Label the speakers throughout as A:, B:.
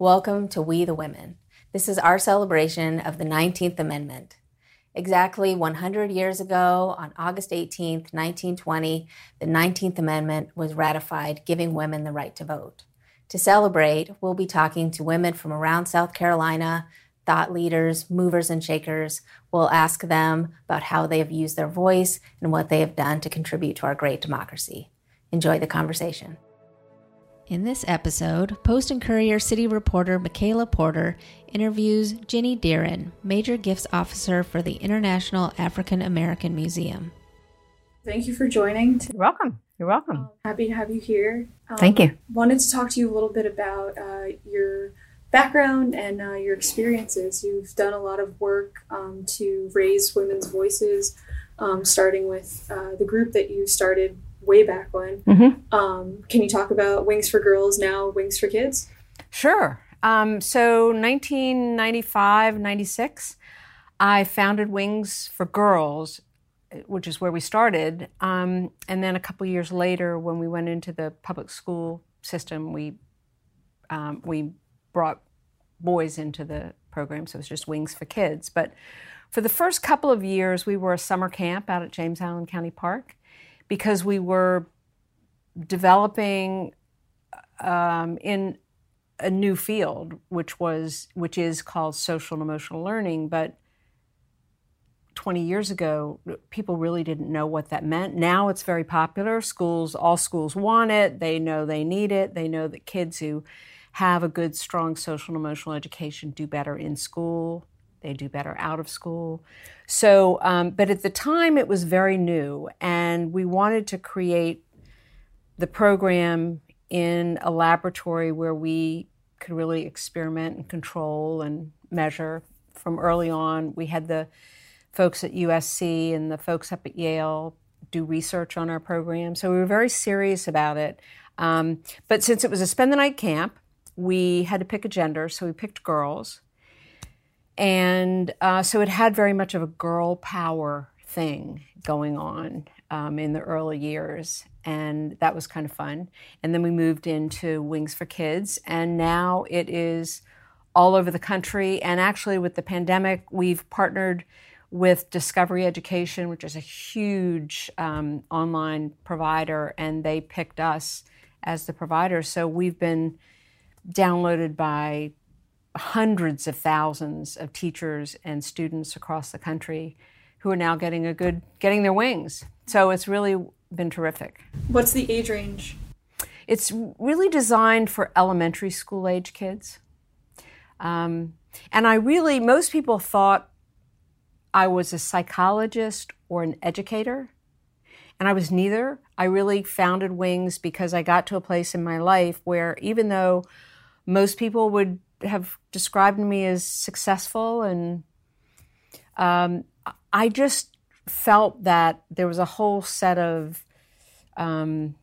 A: Welcome to We the Women. This is our celebration of the 19th Amendment. Exactly 100 years ago, on August 18, 1920, the 19th Amendment was ratified, giving women the right to vote. To celebrate, we'll be talking to women from around South Carolina, thought leaders, movers, and shakers. We'll ask them about how they have used their voice and what they have done to contribute to our great democracy. Enjoy the conversation. In this episode, Post and Courier City reporter Mikaela Porter interviews Ginny Deerin, Major Gifts Officer for the International African American Museum.
B: Thank you for joining.
C: You're welcome. You're welcome. Um,
B: happy to have you here.
C: Um, Thank you.
B: Wanted to talk to you a little bit about uh, your background and uh, your experiences. You've done a lot of work um, to raise women's voices, um, starting with uh, the group that you started way back when. Mm-hmm. Um, can you talk about Wings for Girls, now Wings for Kids?
C: Sure. Um, so 1995, 96, I founded Wings for Girls, which is where we started. Um, and then a couple years later, when we went into the public school system, we um, we brought boys into the program, so it was just Wings for Kids. But for the first couple of years, we were a summer camp out at James Island County Park because we were developing um, in a new field, which was which is called social and emotional learning. But 20 years ago, people really didn't know what that meant. Now it's very popular. Schools, all schools want it. They know they need it. They know that kids who have a good, strong social and emotional education do better in school. They do better out of school. So, um, but at the time, it was very new, and we wanted to create the program in a laboratory where we could really experiment and control and measure from early on. We had the folks at USC and the folks up at Yale do research on our program, so we were very serious about it. Um, but since it was a spend the night camp, we had to pick a gender, so we picked girls. And uh, so it had very much of a girl power thing going on um, in the early years. And that was kind of fun. And then we moved into Wings for Kids. And now it is all over the country. And actually, with the pandemic, we've partnered with Discovery Education, which is a huge um, online provider, and they picked us as the provider. So we've been downloaded by hundreds of thousands of teachers and students across the country who are now getting a good getting their wings. So it's really been terrific.
B: What's the age range?
C: It's really designed for elementary school age kids. Um, and I really, most people thought I was a psychologist or an educator. And I was neither. I really founded Wings because I got to a place in my life where even though most people would have described me as successful, and um, I just felt that there was a whole set of um,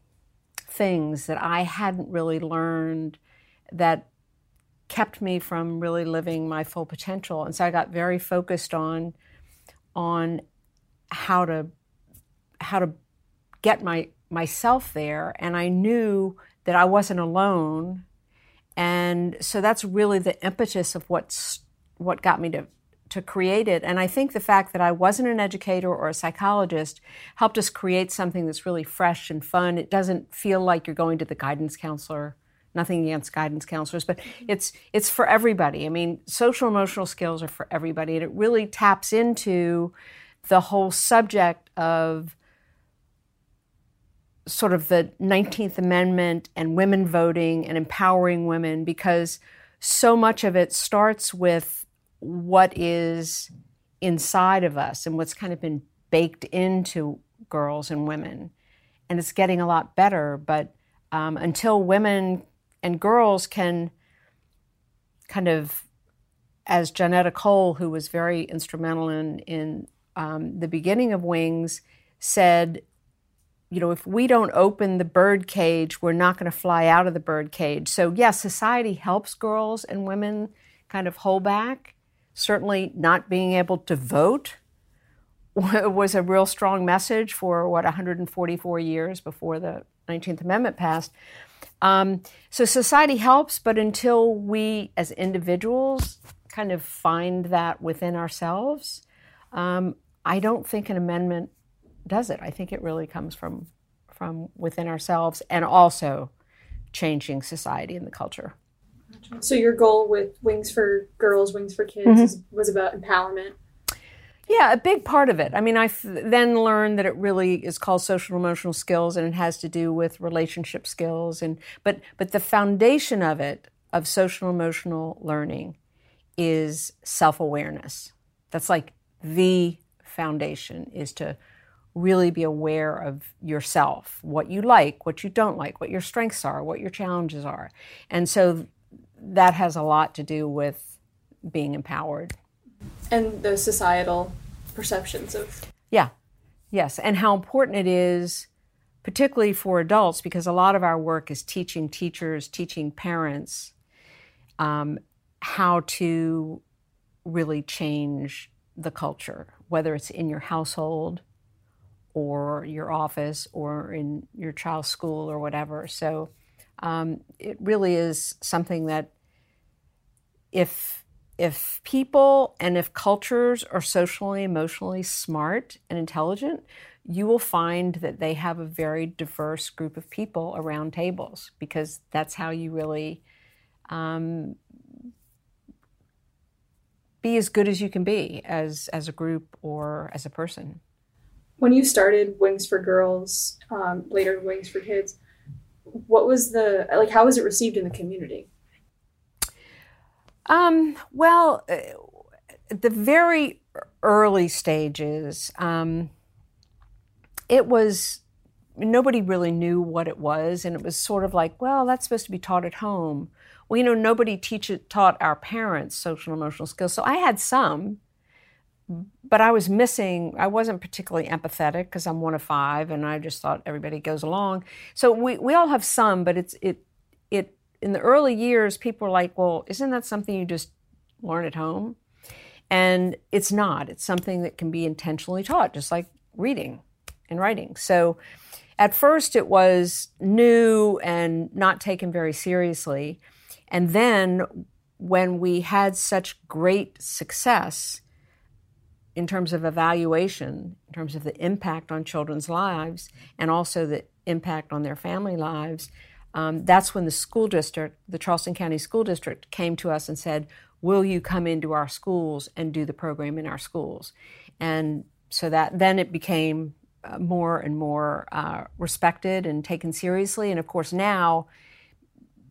C: things that I hadn't really learned that kept me from really living my full potential, and so I got very focused on on how to how to get my myself there, and I knew that I wasn't alone and so that's really the impetus of what's what got me to to create it. And I think the fact that I wasn't an educator or a psychologist helped us create something that's really fresh and fun. It doesn't feel like you're going to the guidance counselor. Nothing against guidance counselors, but mm-hmm. it's it's for everybody. I mean, social emotional skills are for everybody, and it really taps into the whole subject of sort of the 19th Amendment and women voting and empowering women because so much of it starts with what is inside of us and what's kind of been baked into girls and women. And it's getting a lot better, but um, until women and girls can kind of, as Johnetta Cole, who was very instrumental in, in um, the beginning of Wings, said, you know, if we don't open the bird cage, we're not going to fly out of the bird cage. So, yes, yeah, society helps girls and women kind of hold back. Certainly, not being able to vote was a real strong message for what 144 years before the 19th Amendment passed. Um, so society helps, but until we as individuals kind of find that within ourselves, um, I don't think an amendment does it. I think it really comes from from within ourselves and also changing society and the culture.
B: So your goal with Wings for Girls, Wings for Kids mm-hmm. is, was about empowerment.
C: Yeah, a big part of it. I mean, I then learned that it really is called social emotional skills, and it has to do with relationship skills. And but but the foundation of it of social emotional learning is self awareness. That's like the foundation is to really be aware of yourself, what you like, what you don't like, what your strengths are, what your challenges are. And so that has a lot to do with being empowered.
B: And the societal perceptions of.
C: Yeah, yes. And how important it is, particularly for adults, because a lot of our work is teaching teachers, teaching parents um, how to really change the culture, whether it's in your household or your office or in your child's school or whatever. So um, it really is something that if if people and if cultures are socially emotionally smart and intelligent you will find that they have a very diverse group of people around tables because that's how you really um, be as good as you can be as as a group or as a person
B: when you started Wings for Girls, um, later Wings for Kids, what was the like? How was it received in the community?
C: Um, well, uh, the very early stages, um, it was nobody really knew what it was, and it was sort of like, well, that's supposed to be taught at home. Well, you know, nobody teach it, taught our parents social emotional skills, so I had some, but I was missing, I wasn't particularly empathetic because I'm one of five and I just thought everybody goes along. So we, we all have some, but it's, it, it, in the early years, people were like, well, isn't that something you just learn at home? And it's not. It's something that can be intentionally taught, just like reading and writing. So at first it was new and not taken very seriously. And then when we had such great success, in terms of evaluation, in terms of the impact on children's lives and also the impact on their family lives, um, that's when the school district, the Charleston County School District, came to us and said, Will you come into our schools and do the program in our schools? And so that then it became uh, more and more uh, respected and taken seriously. And of course, now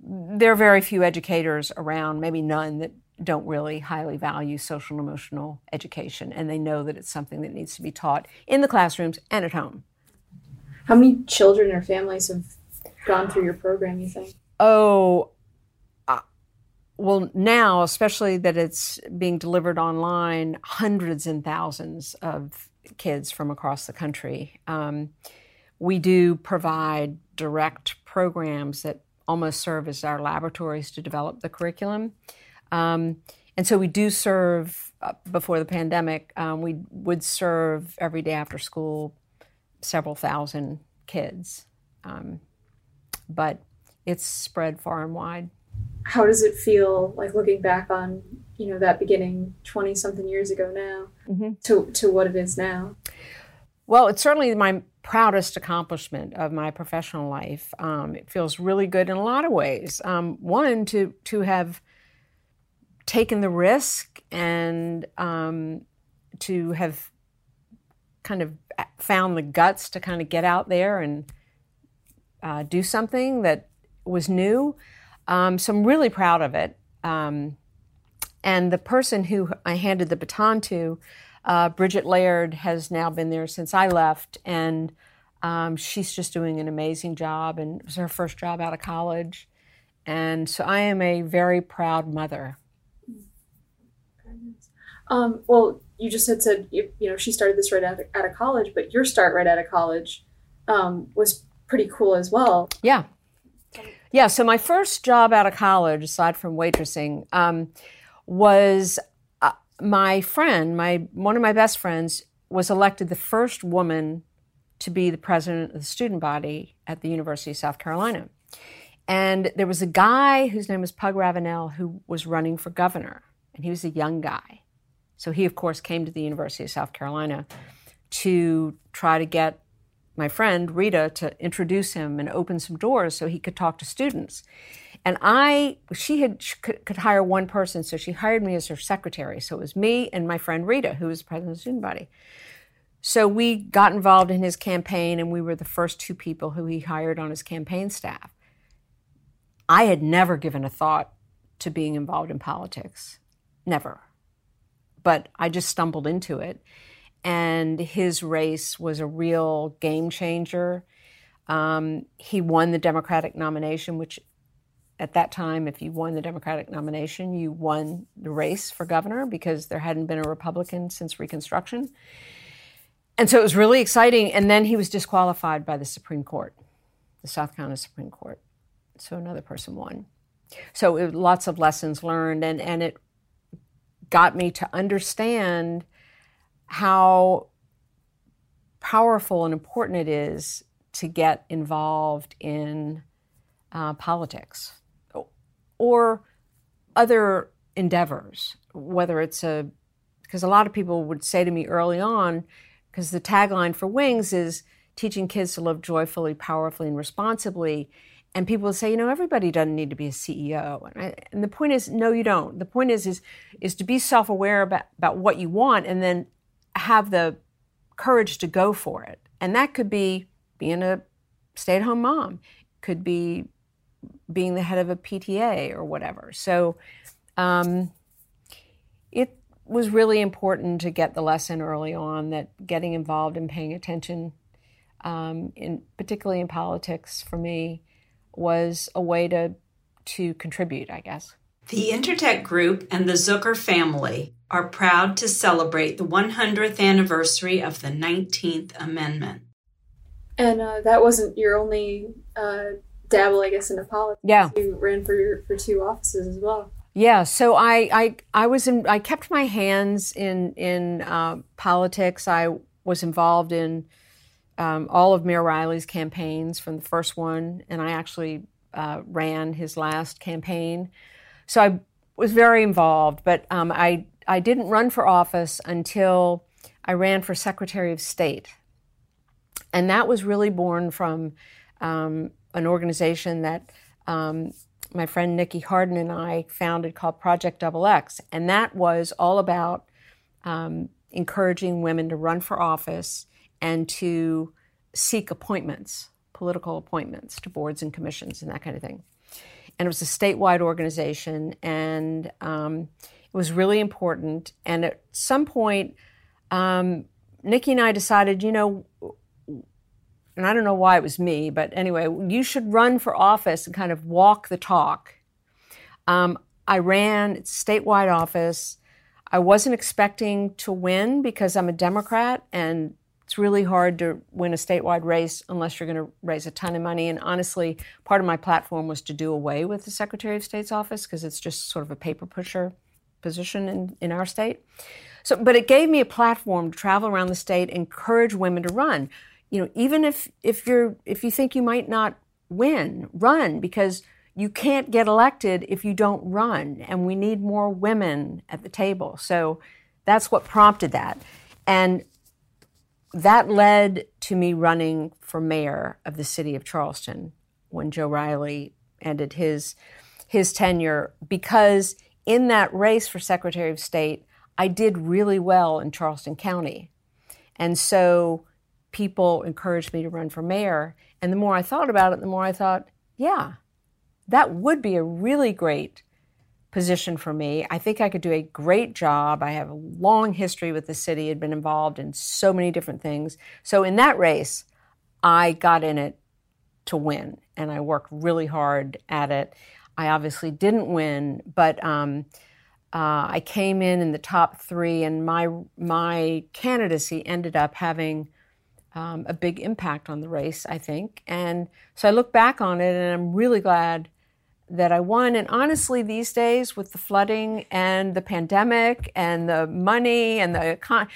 C: there are very few educators around, maybe none, that don't really highly value social and emotional education, and they know that it's something that needs to be taught in the classrooms and at home.
B: How many children or families have gone through your program, you think?
C: Oh, uh, well, now, especially that it's being delivered online, hundreds and thousands of kids from across the country. Um, we do provide direct programs that almost serve as our laboratories to develop the curriculum. Um, and so we do serve, uh, before the pandemic, um, we would serve every day after school several thousand kids. Um, but it's spread far and wide.
B: How does it feel like looking back on, you know, that beginning 20 something years ago now mm-hmm. to, to what it is now?
C: Well, it's certainly my proudest accomplishment of my professional life. Um, it feels really good in a lot of ways. Um, one, to, to have taken the risk and um, to have kind of found the guts to kind of get out there and uh, do something that was new. Um, so I'm really proud of it. Um, and the person who I handed the baton to, uh, Bridget Laird, has now been there since I left, and um, she's just doing an amazing job. And it was her first job out of college. And so I am a very proud mother.
B: Um, well, you just had said you, you, know she started this right out of, out of college, but your start right out of college um, was pretty cool as well.
C: Yeah, yeah. So my first job out of college, aside from waitressing, um, was uh, my friend, my one of my best friends, was elected the first woman to be the president of the student body at the University of South Carolina. And there was a guy whose name was Pug Ravenel who was running for governor, and he was a young guy. So he, of course, came to the University of South Carolina to try to get my friend Rita to introduce him and open some doors so he could talk to students. And I, she had she could, could, hire one person, so she hired me as her secretary. So it was me and my friend Rita, who was president of the student body. So we got involved in his campaign, and we were the first two people who he hired on his campaign staff. I had never given a thought to being involved in politics, never. But I just stumbled into it. And his race was a real game changer. Um, he won the Democratic nomination, which at that time, if you won the Democratic nomination, you won the race for governor because there hadn't been a Republican since Reconstruction. And so it was really exciting. And then he was disqualified by the Supreme Court, the South Carolina Supreme Court so another person won. So it, lots of lessons learned, and, and it got me to understand how powerful and important it is to get involved in uh, politics or other endeavors, whether it's a, because a lot of people would say to me early on, because the tagline for Wings is teaching kids to live joyfully, powerfully, and responsibly and people say, you know, everybody doesn't need to be a CEO. And, I, and, the point is, no, you don't. The point is, is, is to be self-aware about, about what you want and then have the courage to go for it. And that could be being a stay-at-home mom, could be being the head of a PTA or whatever. So um, it was really important to get the lesson early on that getting involved and paying attention, um, in particularly in politics, for me was a way to to contribute, I guess.
D: The Intertech Group and the Zucker family are proud to celebrate the 100th anniversary of the 19th Amendment.
B: And uh, that wasn't your only uh, dabble, I guess, into politics.
C: Yeah,
B: you ran for your, for two offices as well.
C: Yeah, so I I, I was in I kept my hands in in uh, politics. I was involved in um, all of Mayor Riley's campaigns from the first one, and I actually uh, ran his last campaign. So I was very involved, but um, I, I didn't run for office until I ran for Secretary of State. And that was really born from um, an organization that um, my friend Nikki Hardin and I founded called Project Double X. And that was all about um, encouraging women to run for office and to seek appointments, political appointments to boards and commissions and that kind of thing. And it was a statewide organization, and um, it was really important. And at some point, um, Nikki and I decided, you know, and I don't know why it was me, but anyway, you should run for office and kind of walk the talk. Um, I ran statewide office. I wasn't expecting to win because I'm a Democrat and it's really hard to win a statewide race unless you're going to raise a ton of money. And honestly, part of my platform was to do away with the Secretary of State's office because it's just sort of a paper pusher position in, in our state. So, but it gave me a platform to travel around the state, encourage women to run. You know, even if if you're if you think you might not win, run because you can't get elected if you don't run, and we need more women at the table. So that's what prompted that. And that led to me running for mayor of the city of Charleston when Joe Riley ended his his tenure because in that race for Secretary of State, I did really well in Charleston County. And so people encouraged me to run for mayor. And the more I thought about it, the more I thought, yeah, that would be a really great position for me. I think I could do a great job. I have a long history with the city, had been involved in so many different things. So in that race, I got in it to win, and I worked really hard at it. I obviously didn't win, but um, uh, I came in in the top three, and my my candidacy ended up having um, a big impact on the race, I think. And so I look back on it, and I'm really glad that I won. And honestly, these days with the flooding and the pandemic and the money and the econ-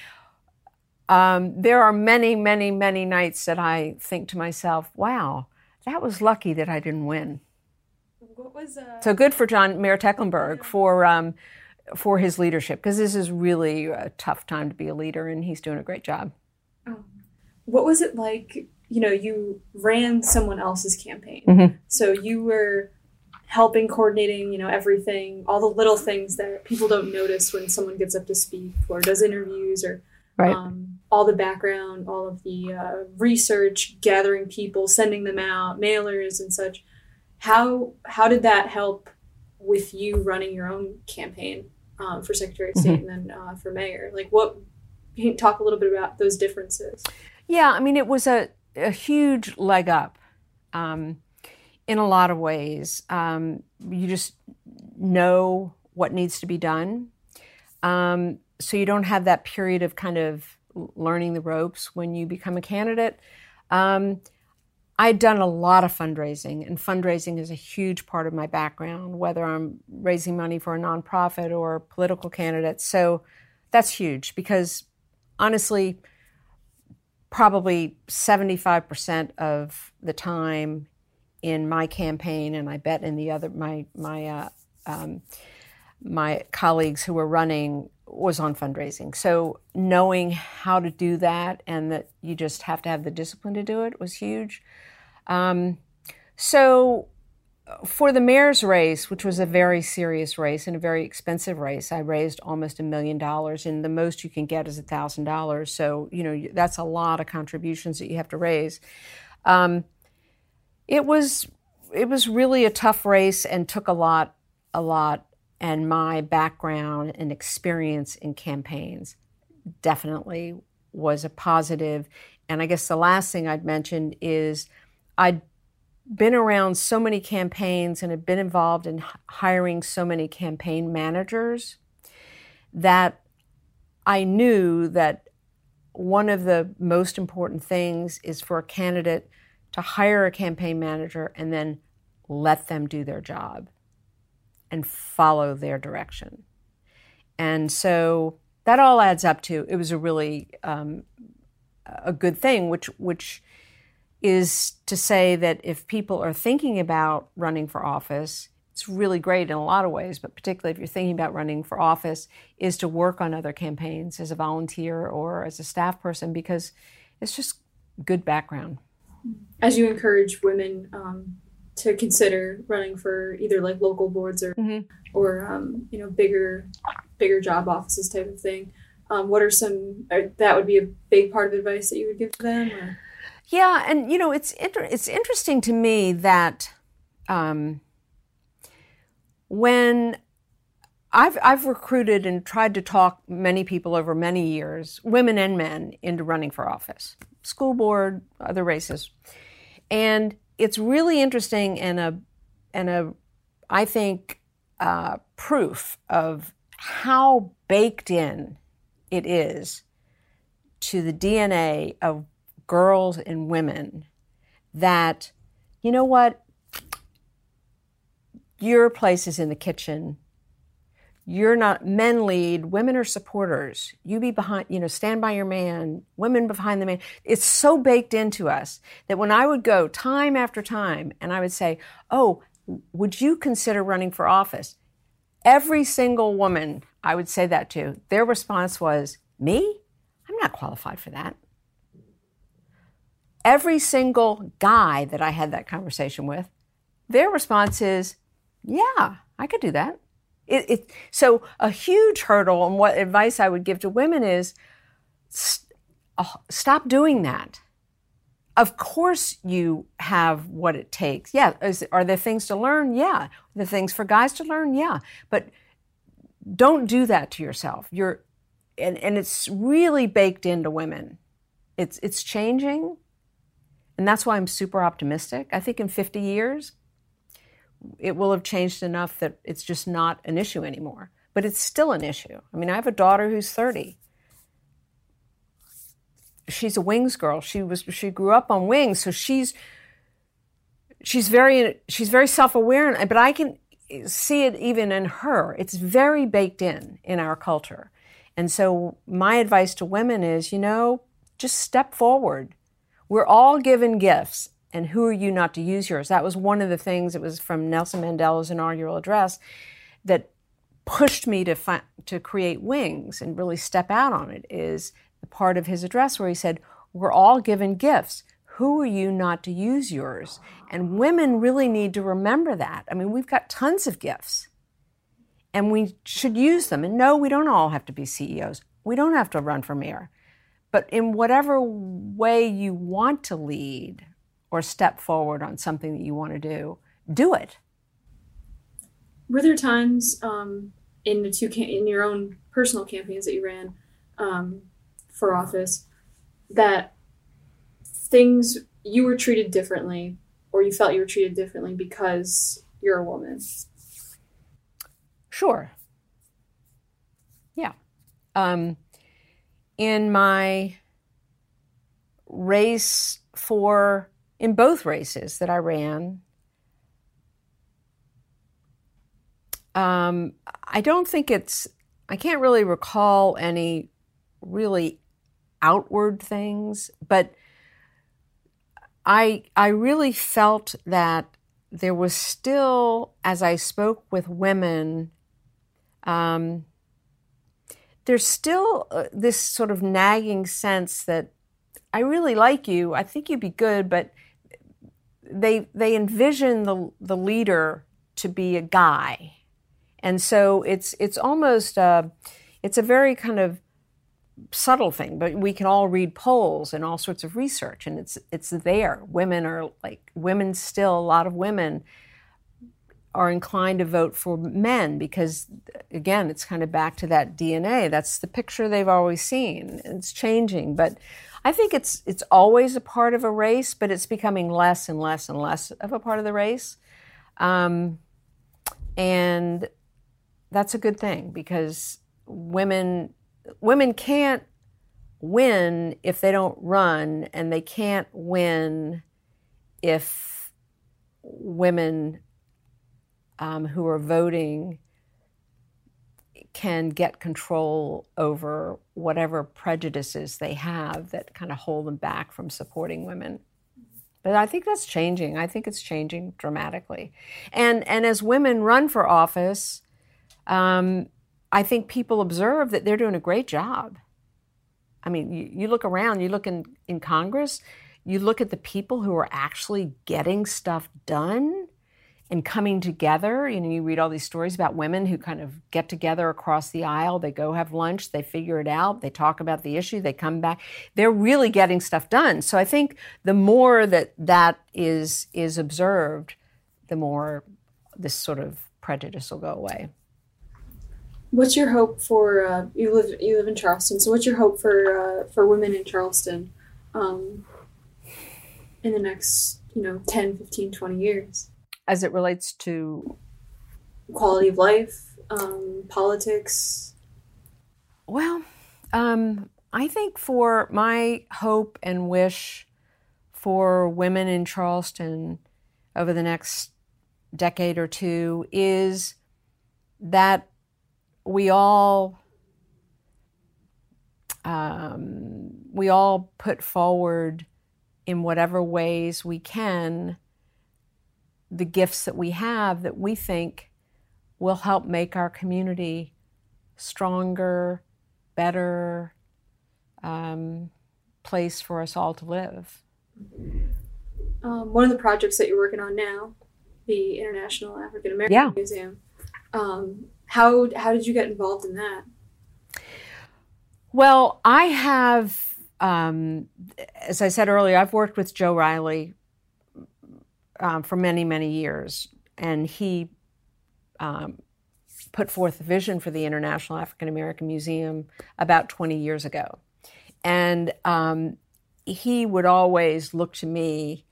C: um, there are many, many, many nights that I think to myself, wow, that was lucky that I didn't win.
B: What was uh,
C: So good for John Mayor Tecklenburg for um, for his leadership because this is really a tough time to be a leader, and he's doing a great job. Oh.
B: What was it like? You know, you ran someone else's campaign,
C: Mhm.
B: so you were helping, coordinating. You know, everything, all the little things that people don't notice when someone gets up to speak or does interviews or
C: Right.
B: um, all the background, all of the uh, research, gathering people, sending them out, mailers and such. How how did that help with you running your own campaign um, for Secretary of State and then uh, for mayor? Like, what? Can you talk a little bit about those differences?
C: Yeah, I mean, it was a, a huge leg up um, in a lot of ways. Um, you just know what needs to be done. Um, so you don't have that period of kind of learning the ropes when you become a candidate. Um, I'd done a lot of fundraising, and fundraising is a huge part of my background, whether I'm raising money for a nonprofit or political candidates. So that's huge because honestly, probably 75% of the time in my campaign, and I bet in the other my my uh, um, my colleagues who were running was on fundraising. So knowing how to do that and that you just have to have the discipline to do it was huge. Um, so for the mayor's race, which was a very serious race and a very expensive race, I raised almost a million dollars, and the most you can get is a thousand dollars. So you know that's a lot of contributions that you have to raise. Um, it was it was really a tough race and took a lot a lot. And my background and experience in campaigns definitely was a positive. And I guess the last thing I'd mention is I'd been around so many campaigns and had been involved in hiring so many campaign managers that I knew that one of the most important things is for a candidate to hire a campaign manager and then let them do their job and follow their direction. And so that all adds up to it was a really um, a good thing, which which is to say that if people are thinking about running for office, it's really great in a lot of ways, but particularly if you're thinking about running for office, is to work on other campaigns as a volunteer or as a staff person because it's just good background.
B: As you encourage women um, to consider running for either like local boards or
C: mm-hmm.
B: or um, you know bigger bigger job offices type of thing, um, what are some uh, that would be a big part of advice that you would give to them? Or?
C: Yeah, and you know it's inter- it's interesting to me that um, when I've I've recruited and tried to talk many people over many years, women and men, into running for office, school board, other races, and it's really interesting and a and a I think uh, proof of how baked in it is to the DNA of girls and women that, you know what, your place is in the kitchen. You're not men lead, women are supporters. You be behind, you know, stand by your man, women behind the man. It's so baked into us that when I would go time after time and I would say, Oh, would you consider running for office? Every single woman I would say that to, their response was, Me? I'm not qualified for that. Every single guy that I had that conversation with, their response is, Yeah, I could do that. It, it, so, a huge hurdle, and what advice I would give to women is st- uh, stop doing that. Of course, you have what it takes. Yeah. Is, are there things to learn? Yeah. There things for guys to learn? Yeah. But don't do that to yourself. You're, and, and it's really baked into women. It's, it's changing. And that's why I'm super optimistic. I think in 50 years, it will have changed enough that it's just not an issue anymore. But it's still an issue. I mean, I have a daughter who's 30. She's a wings girl. She was she grew up on wings, so she's she's very she's very self-aware, but I can see it even in her. It's very baked in in our culture. And so my advice to women is, you know, just step forward. We're all given gifts and who are you not to use yours? That was one of the things. It was from Nelson Mandela's inaugural address that pushed me to fi- to create Wings and really step out on it. Is the part of his address where he said, "We're all given gifts. Who are you not to use yours?" And women really need to remember that. I mean, we've got tons of gifts, and we should use them. And no, we don't all have to be CEOs. We don't have to run for mayor. But in whatever way you want to lead or step forward on something that you want to do, do it.
B: Were there times um, in the two in your own personal campaigns that you ran um, for office that things you were treated differently or you felt you were treated differently because you're a woman?
C: Sure. Yeah. Um, in my race for, in both races that I ran, um, I don't think it's, I can't really recall any really outward things, but I, I really felt that there was still, as I spoke with women, um, there's still uh, this sort of nagging sense that I really like you. I think you'd be good, but they they envision the the leader to be a guy, and so it's it's almost a, uh, it's a very kind of subtle thing. But we can all read polls and all sorts of research, and it's it's there. Women are like women still a lot of women are inclined to vote for men because, again, it's kind of back to that DNA. That's the picture they've always seen. It's changing, but I think it's it's always a part of a race, but it's becoming less and less and less of a part of the race, um, and that's a good thing because women women can't win if they don't run, and they can't win if women um, who are voting can get control over whatever prejudices they have that kind of hold them back from supporting women. But I think that's changing. I think it's changing dramatically. And, and as women run for office, um, I think people observe that they're doing a great job. I mean, you, you look around, you look in, in Congress, you look at the people who are actually getting stuff done and coming together. You know, you read all these stories about women who kind of get together across the aisle, they go have lunch, they figure it out, they talk about the issue, they come back. They're really getting stuff done. So I think the more that that is is observed, the more this sort of prejudice will go away.
B: What's your hope for uh, you live you live in Charleston? So what's your hope for uh, for women in Charleston um, in the next you know 10, 15, 20 years?
C: As it relates to
B: quality of life, um, politics?
C: Well, um, I think for my hope and wish for women in Charleston over the next decade or two is that we all um, we all put forward in whatever ways we can the gifts that we have that we think will help make our community stronger, better um, place for us all to live.
B: Um, one of the projects that you're working on now, the International African American yeah. Museum. Um, how how did you get involved in that?
C: Well, I have, um, as I said earlier, I've worked with Joe Riley um, for many, many years. And he um, put forth a vision for the International African American Museum about 20 years ago. And um, he would always look to me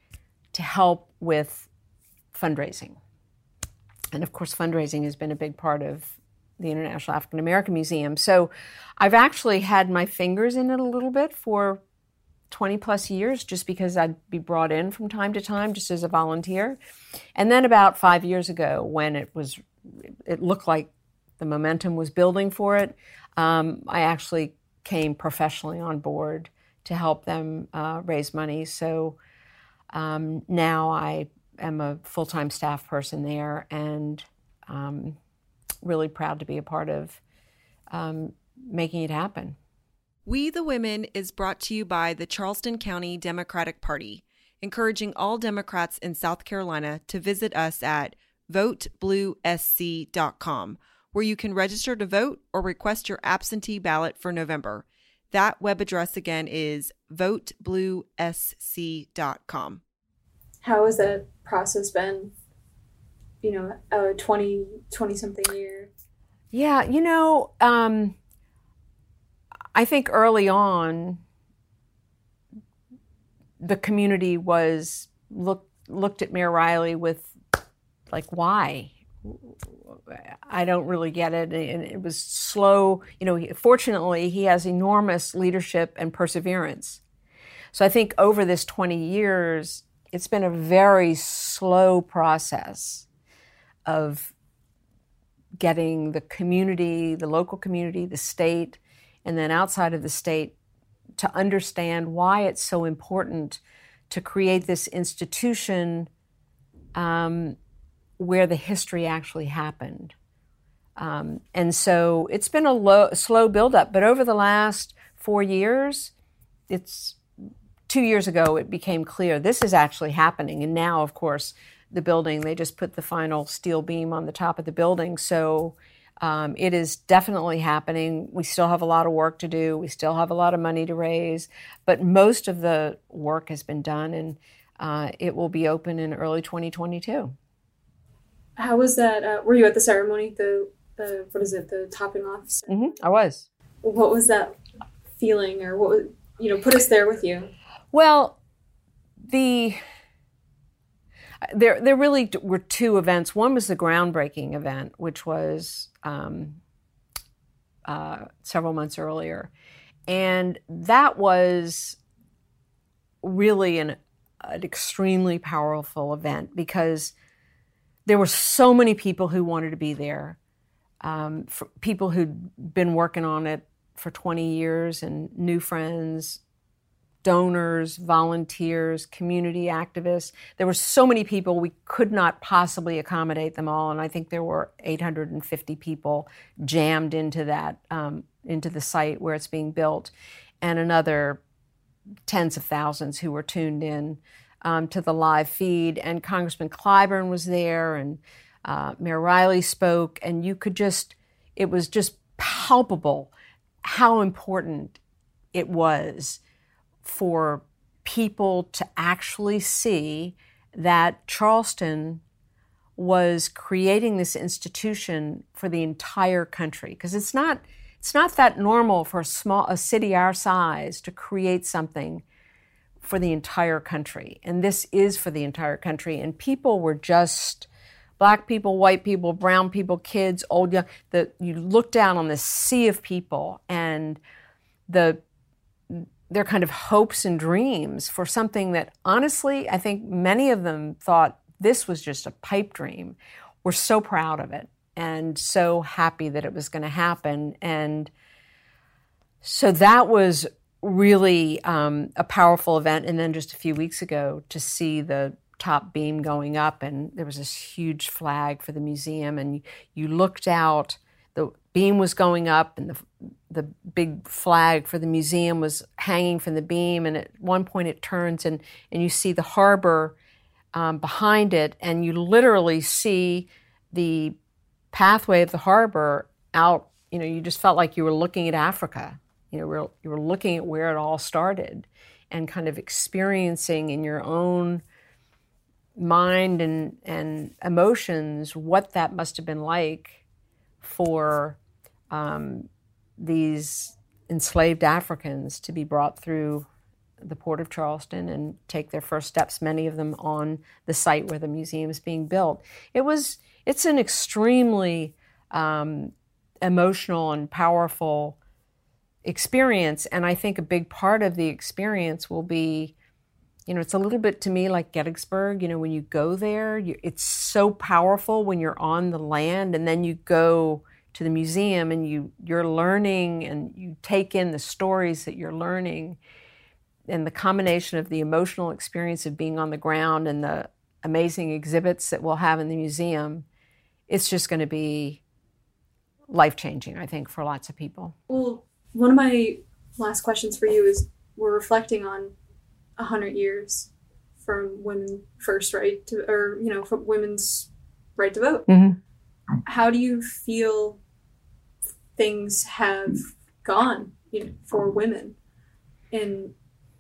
C: to help with fundraising. And of course, fundraising has been a big part of the International African American Museum. So I've actually had my fingers in it a little bit for 20 plus years just because I'd be brought in from time to time just as a volunteer. And then about five years ago, when it was, it looked like the momentum was building for it, um, I actually came professionally on board to help them uh, raise money. So Um, now I am a full time staff person there and um, really proud to be a part of um, making it happen.
E: We the Women is brought to you by the Charleston County Democratic Party, encouraging all Democrats in South Carolina to visit us at votebluesc.com, where you can register to vote or request your absentee ballot for November. That web address again is votebluesc.com.
B: How has that process been? You know, a 20, 20 something year.
C: Yeah, you know, um, I think early on, the community was look looked at Mayor Riley with like, why? I don't really get it. And it was slow. You know, fortunately, he has enormous leadership and perseverance. So I think over this 20 years, it's been a very slow process of getting the community, the local community, the state, and then outside of the state to understand why it's so important to create this institution um, where the history actually happened. Um, and so it's been a low, slow buildup, but over the last four years, it's two years ago it became clear this is actually happening. And now, of course, the building, they just put the final steel beam on the top of the building. So um, it is definitely happening. We still have a lot of work to do. We still have a lot of money to raise, but most of the work has been done, and uh, it will be open in early 2022.
B: How was that? Uh, were you at the ceremony? The the what is it? The topping off.
C: Mm-hmm, I was.
B: What was that feeling, or what was, you know? Put us there with you.
C: Well, the there there really were two events. One was the groundbreaking event, which was um, uh, several months earlier, and that was really an, an extremely powerful event because there were so many people who wanted to be there. Um, people who'd been working on it for 20 years and new friends, donors, volunteers, community activists. There were so many people, we could not possibly accommodate them all. And I think there were 850 people jammed into that, um, into the site where it's being built, and another tens of thousands who were tuned in um, to the live feed. And Congressman Clyburn was there, and uh, Mayor Riley spoke, and you could just, it was just palpable how important it was for people to actually see that Charleston was creating this institution for the entire country. Because it's not it's not that normal for a small a city our size to create something for the entire country. And this is for the entire country. And people were just black people white people brown people kids old young the you look down on this sea of people and the their kind of hopes and dreams for something that honestly, I think many of them thought this was just a pipe dream. We're so proud of it and so happy that it was going to happen. And so that was really um, a powerful event. And then just a few weeks ago to see the top beam going up, and there was this huge flag for the museum, and you, looked out beam was going up and the, the big flag for the museum was hanging from the beam. And at one point it turns and, and you see the harbor um, behind it. And you literally see the pathway of the harbor out you know you just felt like you were looking at africa. You know you were looking at where it all started and kind of experiencing in your own mind and, and emotions what that must have been like for um, these enslaved Africans to be brought through the port of Charleston and take their first steps, many of them on the site where the museum is being built. It was, it's an extremely um, emotional and powerful experience. And I think a big part of the experience will be, you know, it's a little bit to me like Gettysburg. You know, when you go there, you, it's so powerful when you're on the land and then you go to the museum and you you're learning and you take in the stories that you're learning and the combination of the emotional experience of being on the ground and the amazing exhibits that we'll have in the museum, it's just going to be life changing, I think, for lots of people.
B: Well, one of my last questions for you is we're reflecting on 100 years from women first right to, or, you know, from women's right to vote.
C: Mhm.
B: How do you feel things have gone you know, for women in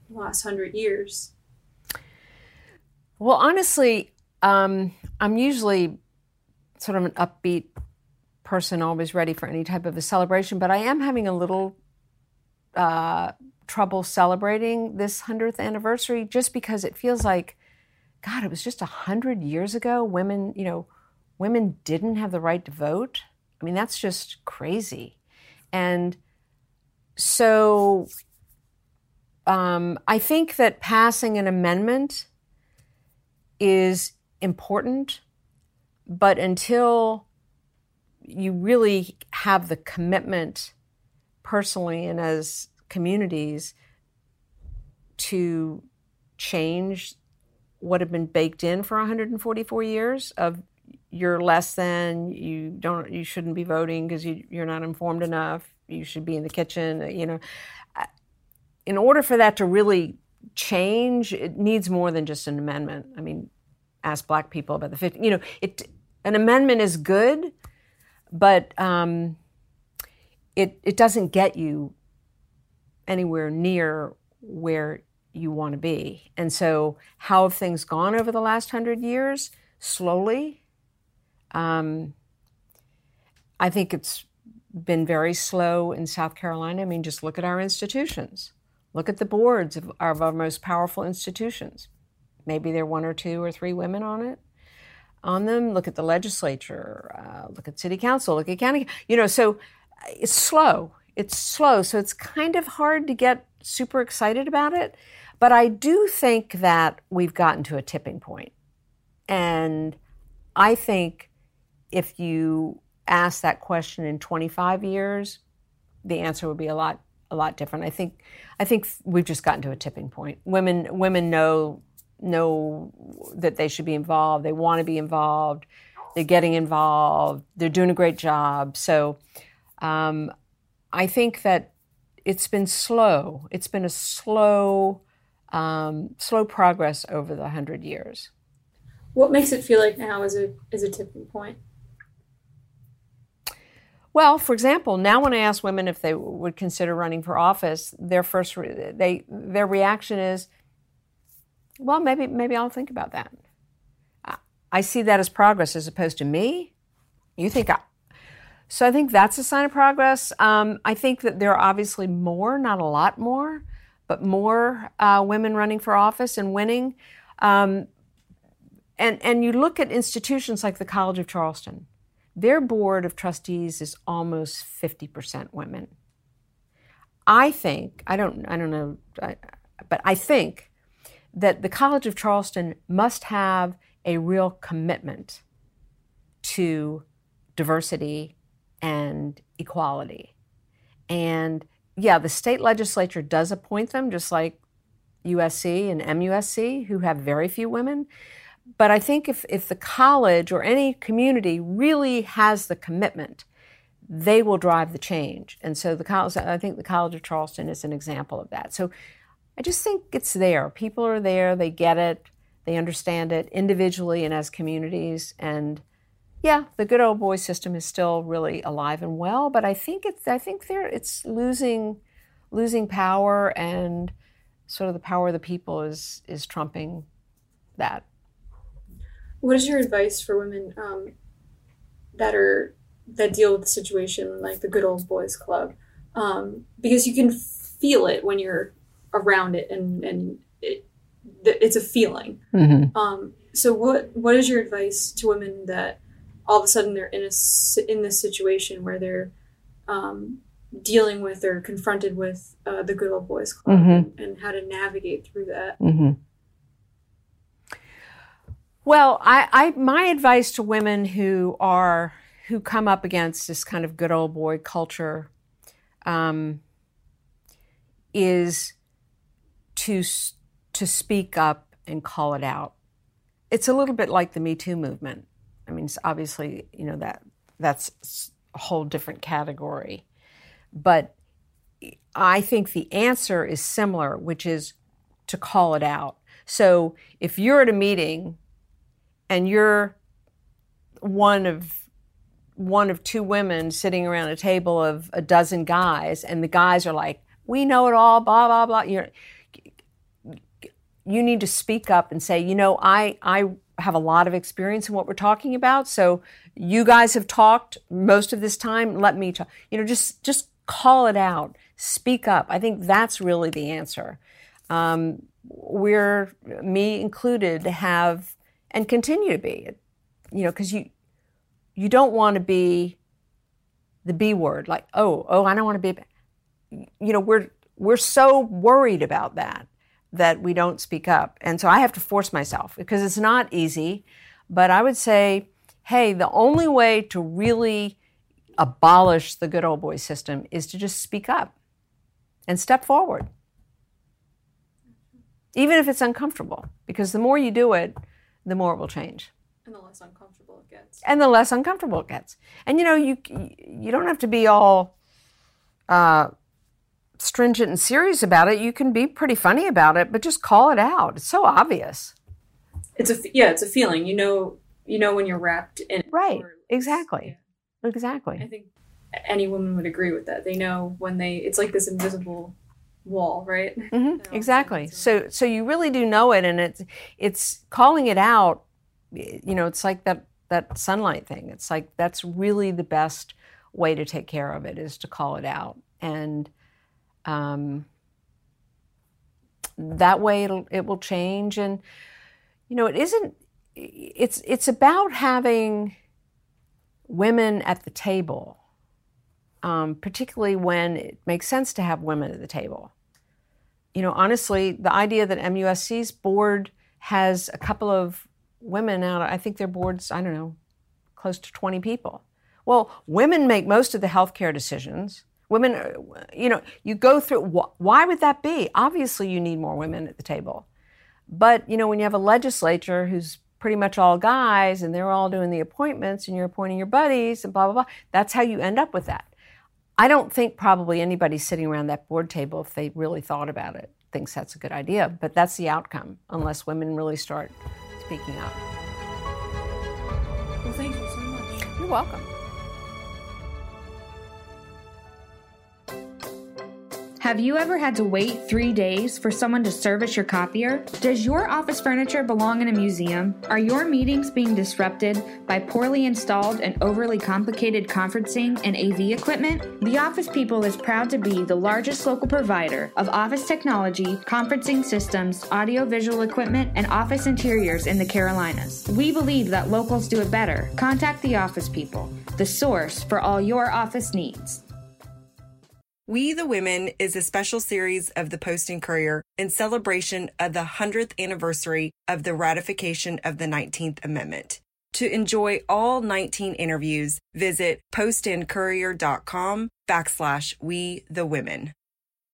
B: the last hundred years?
C: Well, honestly, um, I'm usually sort of an upbeat person, always ready for any type of a celebration, but I am having a little uh, trouble celebrating this 100th anniversary just because it feels like, God, it was just 100 years ago. Women, you know, women didn't have the right to vote. I mean, that's just crazy. And so um, I think that passing an amendment is important, but until you really have the commitment personally and as communities to change what had been baked in for 144 years of you're less than you don't you shouldn't be voting because you, you're not informed enough you should be in the kitchen you know in order for that to really change it needs more than just an amendment. I mean ask black people about the 50 you know it an amendment is good but um, it it doesn't get you anywhere near where you want to be. And so how have things gone over the last hundred years? Slowly um, I think it's been very slow in South Carolina. I mean, just look at our institutions. Look at the boards of, of our most powerful institutions. Maybe there are one or two or three women on it, on them. Look at the legislature. Uh, look at city council. Look at county. You know, so it's slow. It's slow. So it's kind of hard to get super excited about it. But I do think that we've gotten to a tipping point. And I think if you ask that question in 25 years, the answer would be a lot a lot different. I think I think we've just gotten to a tipping point. Women women know know that they should be involved. They want to be involved. They're getting involved. They're doing a great job. So um, I think that it's been slow. It's been a slow um, slow progress over the hundred years.
B: What makes it feel like now is a is a tipping point?
C: Well, for example, now when I ask women if they would consider running for office, their first re- they their reaction is, "Well, maybe maybe I'll think about that." I see that as progress as opposed to me. You think I, so? I think that's a sign of progress. Um, I think that there are obviously more, not a lot more, but more uh, women running for office and winning. Um, and and you look at institutions like the College of Charleston their board of trustees is almost 50% women. I think, I don't, I don't know, I, but I think that the College of Charleston must have a real commitment to diversity and equality. And yeah, the state legislature does appoint them, just like USC and MUSC, who have very few women. But I think if, if the college or any community really has the commitment, they will drive the change. And so the college, I think the College of Charleston is an example of that. So I just think it's there. People are there, they get it, they understand it individually and as communities. And yeah, the good old boy system is still really alive and well, but I think it's I think there it's losing losing power and sort of the power of the people is is trumping that.
B: What is your advice for women um, that are that deal with the situation like the good old boys club? Um, because you can feel it when you're around it, and and it, it's a feeling.
C: Mm-hmm.
B: Um, so what what is your advice to women that all of a sudden they're in a in this situation where they're um, dealing with or confronted with uh, the good old boys club
C: Mhm.
B: and, and how to navigate through that?
C: Mm-hmm. Well, I, I my advice to women who are who come up against this kind of good old boy culture um, is to to speak up and call it out. It's a little bit like the Me Too movement. I mean, it's obviously, you know that that's a whole different category, but I think the answer is similar, which is to call it out. So if you're at a meeting and you're one of one of two women sitting around a table of a dozen guys, and the guys are like, "We know it all," blah blah blah. You're, you need to speak up and say, "You know, I I have a lot of experience in what we're talking about. So you guys have talked most of this time. Let me talk. You know, just just call it out. Speak up. I think that's really the answer. Um, we're me included have and continue to be. You know, because you you don't want to be the B word, like, oh, oh, I don't want to be. You know, we're we're so worried about that that we don't speak up, and so I have to force myself because it's not easy. But I would say, hey, the only way to really abolish the good old boy system is to just speak up and step forward, even if it's uncomfortable, because the more you do it, the more it will change.
B: And the less uncomfortable it gets.
C: And the less uncomfortable it gets. And you know, you you don't have to be all uh, stringent and serious about it. You can be pretty funny about it, but just call it out. It's so obvious.
B: It's a yeah, it's a feeling. You know, you know when you're wrapped in it.
C: Right. Exactly.
B: Yeah.
C: Exactly.
B: I think any woman would agree with that. They know when they. It's like this invisible wall, right?
C: Mm-hmm. Exactly. So so you really do know it, and it's it's calling it out you know, it's like that that sunlight thing. It's like that's really the best way to take care of it is to call it out, and um, that way it'll it will change. And you know, it isn't. It's it's about having women at the table, um, particularly when it makes sense to have women at the table. You know, honestly, the idea that MUSC's board has a couple of women out, I think their board's, I don't know, close to 20 people. Well, women make most of the healthcare decisions. Women, you know, you go through, why would that be? Obviously, you need more women at the table. But, you know, when you have a legislature who's pretty much all guys and they're all doing the appointments and you're appointing your buddies and blah, blah, blah, that's how you end up with that. I don't think probably anybody sitting around that board table, if they really thought about it, thinks that's a good idea. But that's the outcome, unless women really start speaking up.
B: Well, thank you so much.
C: You're welcome.
F: Have you ever had to wait three days for someone to service your copier? Does your office furniture belong in a museum? Are your meetings being disrupted by poorly installed and overly complicated conferencing and AV equipment? The Office People is proud to be the largest local provider of office technology, conferencing systems, audiovisual equipment, and office interiors in the Carolinas. We believe that locals do it better. Contact the Office People, the source for all your office needs.
E: We the Women is a special series of the Post and Courier in celebration of the 100th anniversary of the ratification of the 19th Amendment. To enjoy all 19 interviews, visit postandcourier.com backslash we the women.